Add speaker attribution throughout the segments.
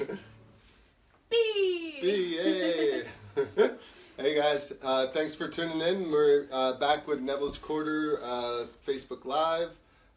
Speaker 1: B.
Speaker 2: B, yay. hey guys, uh, thanks for tuning in. We're uh, back with Neville's Quarter uh, Facebook Live.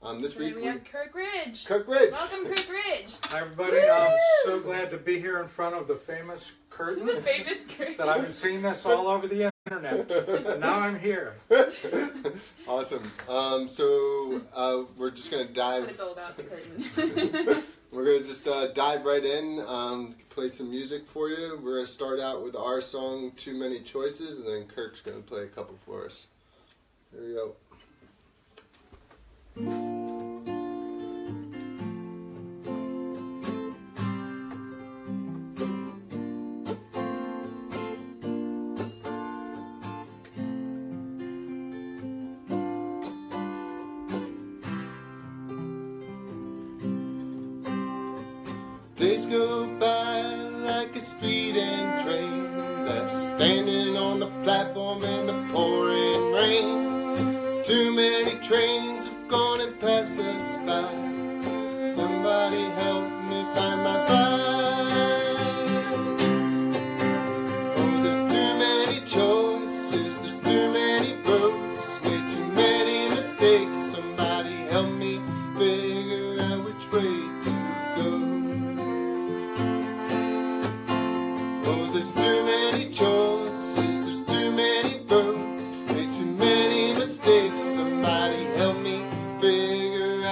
Speaker 2: Um, this
Speaker 1: Today
Speaker 2: week
Speaker 1: we
Speaker 2: we
Speaker 1: have Kirk Ridge.
Speaker 2: Kirk Ridge.
Speaker 1: Welcome, Kirk Ridge.
Speaker 3: Hi, everybody. I'm so glad to be here in front of the famous curtain
Speaker 1: The famous Kirk.
Speaker 3: that I've been seeing this all over the internet. And now I'm here.
Speaker 2: awesome. Um, so uh, we're just gonna
Speaker 1: That's what
Speaker 2: dive.
Speaker 1: it's all about, the curtain.
Speaker 2: We're gonna just uh, dive right in. Um, play some music for you. We're gonna start out with our song "Too Many Choices," and then Kirk's gonna play a couple for us. Here we go.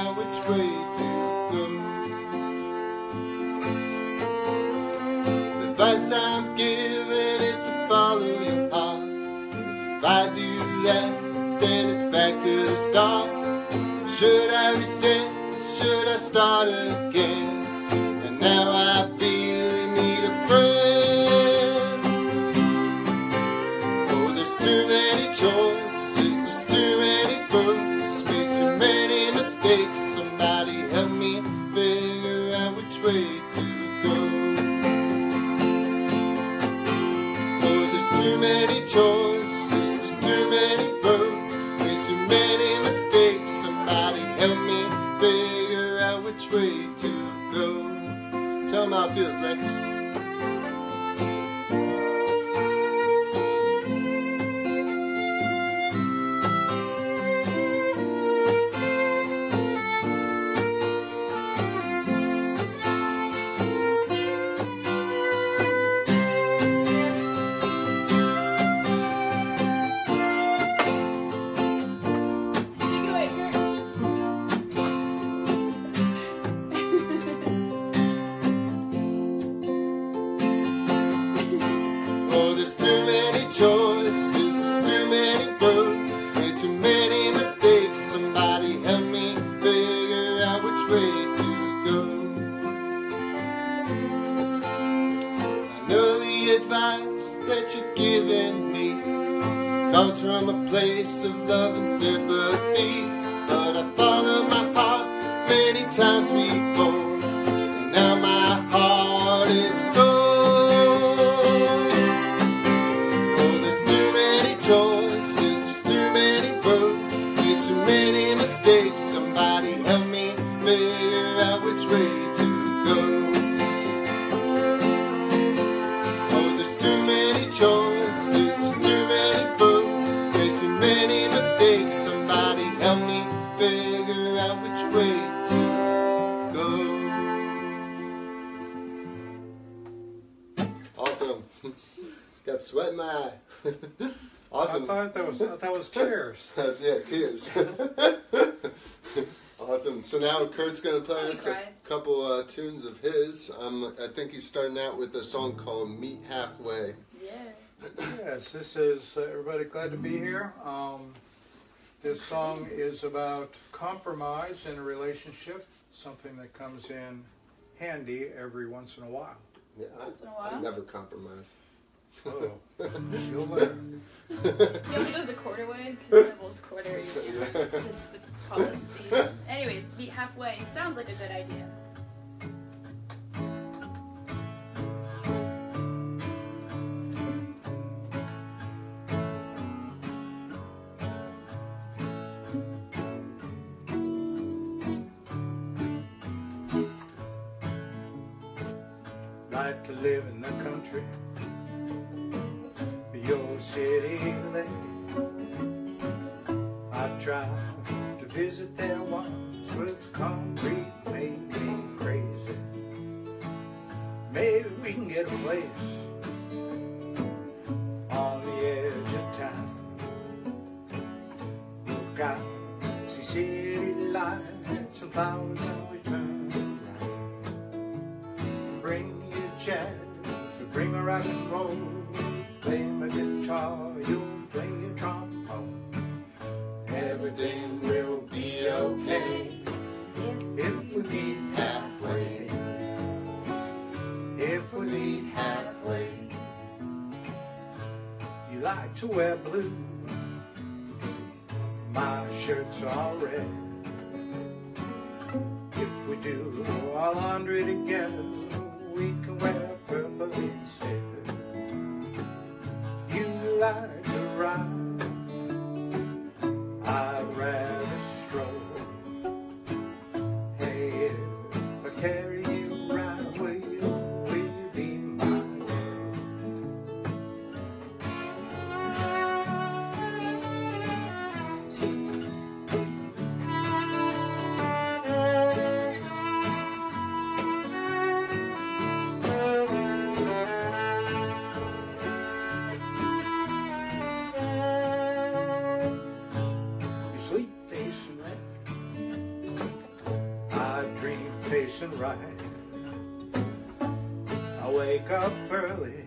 Speaker 2: Which way to go. The advice I'm giving is to follow your heart. If I do that, then it's back to the start. Should I reset? Should I start again? And now I really to go. Oh, there's too many from a place of love and sympathy, but I follow my heart many times before, figure out which way to go. Awesome. Got sweat in my eye. awesome.
Speaker 3: I thought that was, that was tears.
Speaker 2: That's yeah, tears. awesome. So now Kurt's gonna play us a couple uh, tunes of his. Um, I think he's starting out with a song called "Meet Halfway."
Speaker 1: Yeah.
Speaker 3: Yes, this is uh, everybody glad to be here. Um, this song is about compromise in a relationship, something that comes in handy every once in a while.
Speaker 2: Yeah,
Speaker 1: Once in a
Speaker 2: I, I
Speaker 1: while.
Speaker 2: never compromise.
Speaker 3: Oh, you'll learn.
Speaker 1: You know, he goes a quarter way because Neville's quarter. You know, it's just the policy. Anyways, meet halfway. Sounds like a good idea.
Speaker 3: The country. Your city lake. I try to visit there once, wear blue. My shirt's all red. If we do our laundry together, right. I wake up early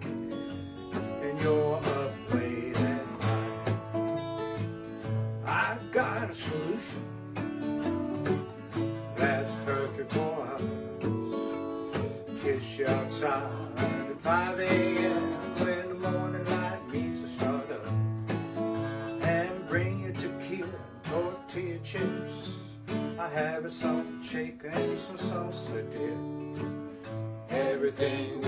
Speaker 3: and you're up late at night. I got a solution that's perfect for us. Kiss you outside at 5 a.m. when the morning light meets the stardust and bring you tequila tortilla chips. I have a salt shake and some salsa dip.
Speaker 2: Everything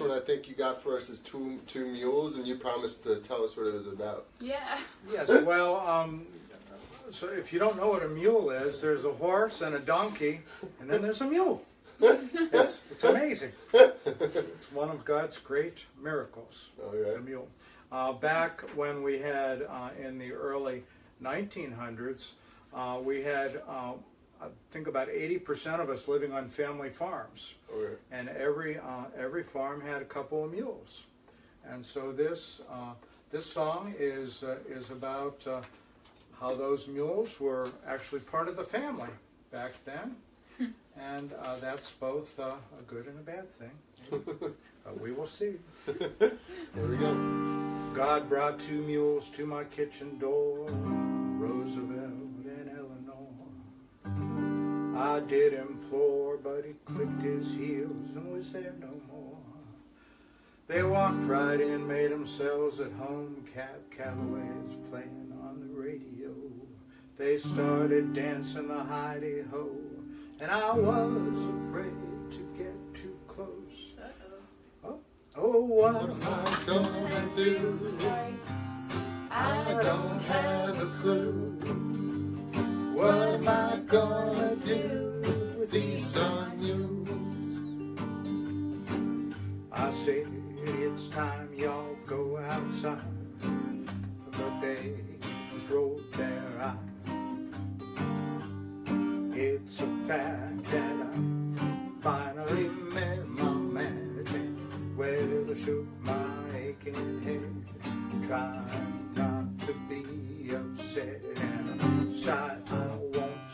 Speaker 2: next one I think you got for us is two two mules, and you promised to tell us what it was about.
Speaker 1: Yeah.
Speaker 3: Yes, well, um, so if you don't know what a mule is, there's a horse and a donkey, and then there's a mule. It's, it's amazing. It's, it's one of God's great miracles,
Speaker 2: Oh
Speaker 3: the mule. Uh, back when we had, uh, in the early 1900s, uh, we had, uh, I think about 80% of us living on family farms
Speaker 2: Oh, yeah.
Speaker 3: and every uh, every farm had a couple of mules, and so this uh, this song is uh, is about uh, how those mules were actually part of the family back then, and uh, that's both uh, a good and a bad thing. but we will see.
Speaker 2: There we go.
Speaker 3: God brought two mules to my kitchen door, Roosevelt and Eleanor. I did implore, but he clicked his heels and was there no more. They walked right in, made themselves at home. Cab Calloway's playing on the radio. They started dancing the Hi-De-Ho, and I was afraid to get too close.
Speaker 1: Uh-oh.
Speaker 3: Oh, oh what
Speaker 2: What
Speaker 3: am
Speaker 2: am
Speaker 3: I
Speaker 2: I gonna do?
Speaker 1: Sorry.
Speaker 2: I don't have a clue. What am I gonna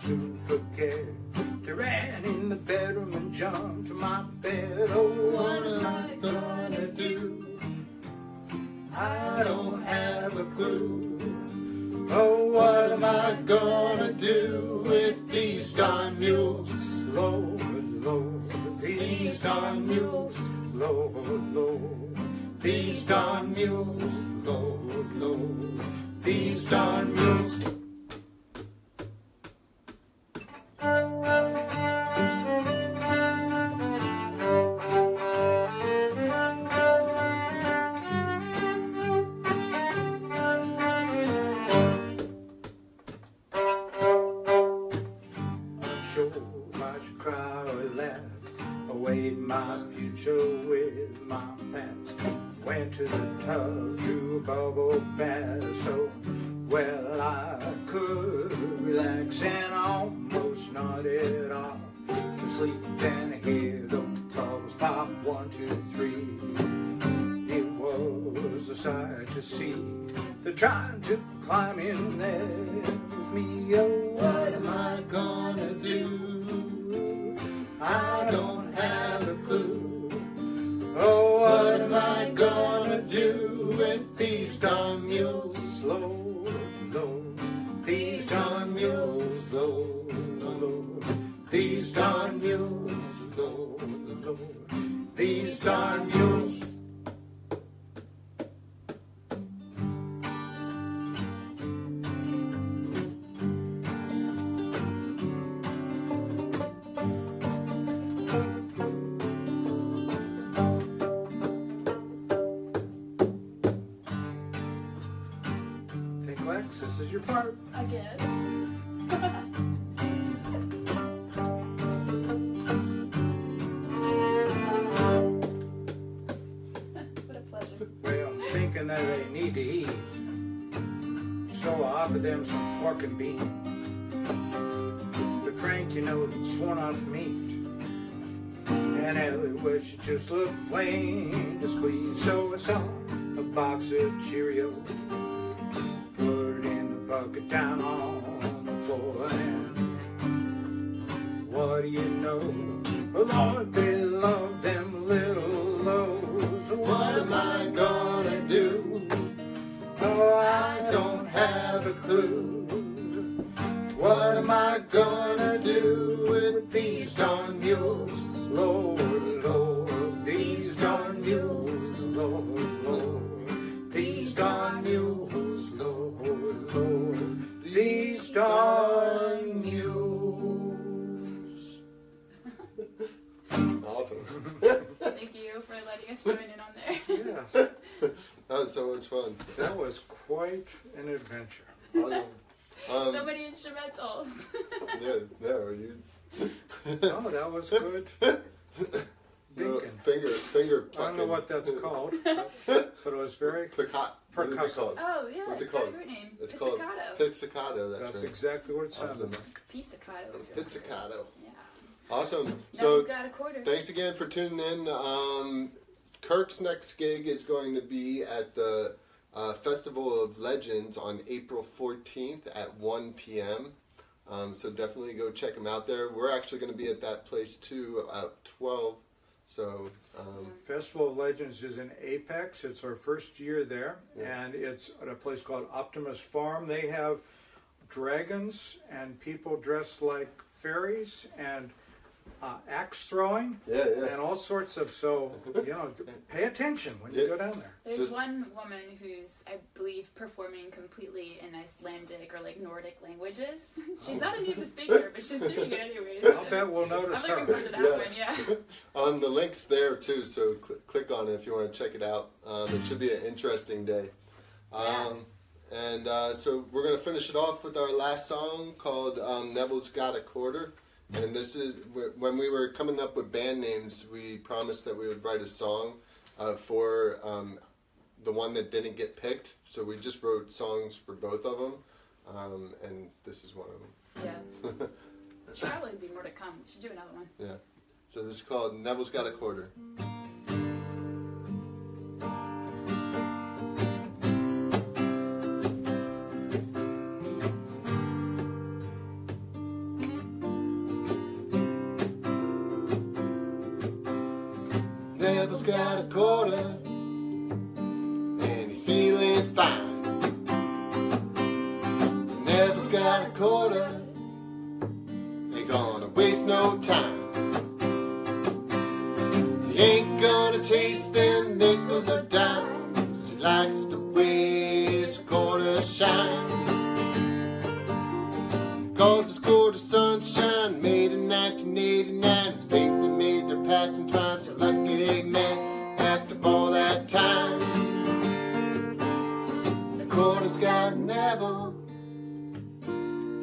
Speaker 3: soon forget. They ran in the bedroom and jumped to my bed. Oh,
Speaker 2: What am I gonna do? I don't have a clue. Oh, what am I gonna do with these darn mules?
Speaker 3: Lord, Lord,
Speaker 2: These darn mules,
Speaker 3: Lord, Lord,
Speaker 2: these darn mules, Lord, Lord, these darn mules.
Speaker 3: To the tub to a bubble bath so well I could relax and almost nodded off to sleep. and hear the bubbles pop one, two, three. It was a sight to see. They're trying to climb in there with me. Oh,
Speaker 2: What am I gonna do?
Speaker 3: This is your part.
Speaker 1: I guess. what a pleasure.
Speaker 3: Well, thinking that they need to eat. So I offered them some pork and beans. But Frank, you know, sworn off meat. And Ellie was just looked plain displeased. So I saw a box of Cheerios. Bucket down on the floor. And what do you know? Lord, they love them little loaves.
Speaker 2: What am I gonna do?
Speaker 3: Oh,
Speaker 2: I don't have a clue.
Speaker 3: Adventure.
Speaker 2: Um,
Speaker 1: so many instrumentals.
Speaker 2: yeah, there you.
Speaker 3: Oh, that was good.
Speaker 2: No,
Speaker 3: Dinkin.
Speaker 2: finger, finger
Speaker 3: I don't know what that's called, but, but it was very.
Speaker 2: Picat. What is it
Speaker 3: Percussive.
Speaker 2: called?
Speaker 1: oh yeah,
Speaker 2: What's it
Speaker 1: it's a
Speaker 2: called?
Speaker 1: great name.
Speaker 2: It's called
Speaker 1: Pizzicato.
Speaker 2: pizzicato. That's,
Speaker 3: That's
Speaker 2: right.
Speaker 3: exactly what it sounded
Speaker 2: Awesome.
Speaker 3: like.
Speaker 1: Pizzicato.
Speaker 2: Pizzicato.
Speaker 1: Yeah.
Speaker 2: Awesome.
Speaker 1: So,
Speaker 2: So
Speaker 1: got a quarter.
Speaker 2: thanks again for tuning in. Um, Kirk's next gig is going to be at the uh, Festival of Legends on April 14th at 1 p.m. Um, so definitely go check him out there. We're actually going to be at that place too at 12. So um,
Speaker 3: Festival of Legends is in Apex. It's our first year there,
Speaker 2: Yeah.
Speaker 3: and it's at a place called Optimus Farm. They have dragons and people dressed like fairies and uh, axe throwing
Speaker 2: yeah, yeah.
Speaker 3: and all sorts of. So you know, pay attention when you
Speaker 2: Yeah.
Speaker 3: go down there.
Speaker 1: There's
Speaker 2: Just-
Speaker 1: one woman who's, I believe, performing completely in Icelandic or like Nordic languages. she's not a native speaker, but she's doing it anyways.
Speaker 3: I'll
Speaker 1: so
Speaker 3: bet we'll notice
Speaker 1: I'm
Speaker 3: notice
Speaker 1: looking
Speaker 3: her.
Speaker 1: forward to that
Speaker 2: Yeah.
Speaker 1: one. Yeah.
Speaker 2: Um, the link's there too, so cl- click on it if you want to check it out. Um, it should be an interesting day. Um, and uh, so we're going to finish it off with our last song called um, Neville's Got a Quarter. And this is when we were coming up with band names, we promised that we would write a song uh, for um, the one that didn't get picked. So we just wrote songs for both of them, um, and this is one of
Speaker 1: Yeah.
Speaker 2: them.
Speaker 1: Should probably be more to come. We should do another one.
Speaker 2: yeah. So this is called Neville's Got a Quarter. Neville's got a quarter, and he's feeling fine. Neville's got a quarter, ain't gonna waste no time.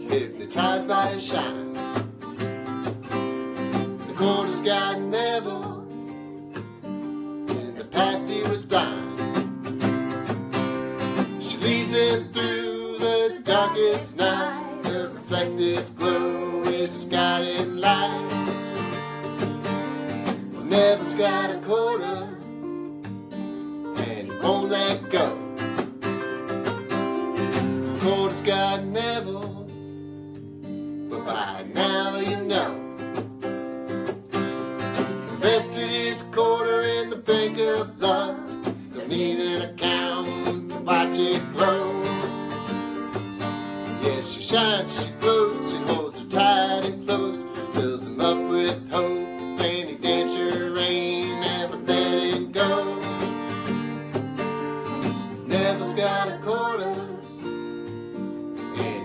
Speaker 2: Hypnotized by his shine. The quarter's got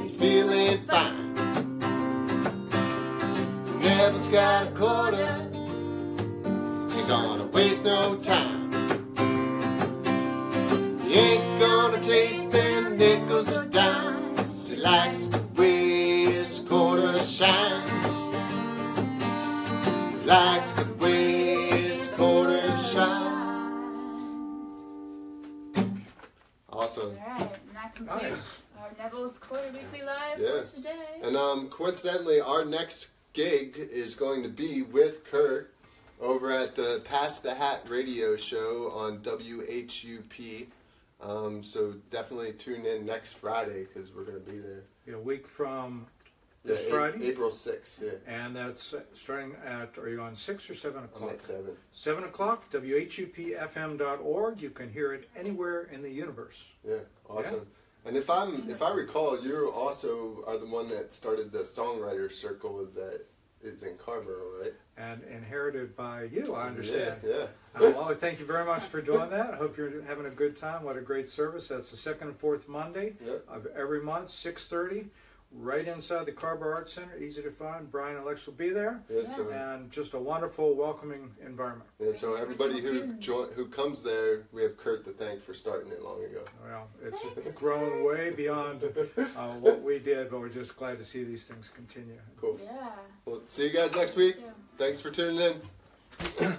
Speaker 2: feeling fine. Neville's got a quarter ain't gonna waste no time. He ain't gonna chase them nickels or dimes. He likes
Speaker 1: today.
Speaker 2: And um, coincidentally, our next gig is going to be with Kurt over at the Pass the Hat radio show on WHUP. Um, so definitely tune in next Friday because we're going to be there.
Speaker 3: Yeah, a week from This
Speaker 2: A-
Speaker 3: Friday?
Speaker 2: April 6th. Yeah,
Speaker 3: And that's starting at, are you on 6 or 7
Speaker 2: I'm
Speaker 3: o'clock?
Speaker 2: at 7.
Speaker 3: 7 o'clock, WHUPFM.org. You can hear it anywhere in the universe.
Speaker 2: Yeah, awesome. And if I'm if I recall, you also are the one that started the songwriter circle that is in Carrboro, right?
Speaker 3: And inherited by you, I understand.
Speaker 2: Yeah, yeah.
Speaker 3: Uh, well, thank you very much for doing that. I hope you're having a good time. What a great service. That's the second and fourth Monday
Speaker 2: Yep.
Speaker 3: of every month, 6.30, right inside the Carver Arts Center. Easy to find. Brian and Lex will be there.
Speaker 2: Yeah, so,
Speaker 3: And just a wonderful, welcoming environment.
Speaker 2: yeah, so everybody who
Speaker 1: Tunes.
Speaker 2: join, who comes there, we have Kurt to thank for starting it long ago.
Speaker 3: Well, it's
Speaker 1: Thanks.
Speaker 3: grown way beyond uh, what we did, but we're just glad to see these things continue.
Speaker 2: Cool.
Speaker 1: Yeah.
Speaker 2: Well, see you guys next week. Thanks for tuning in.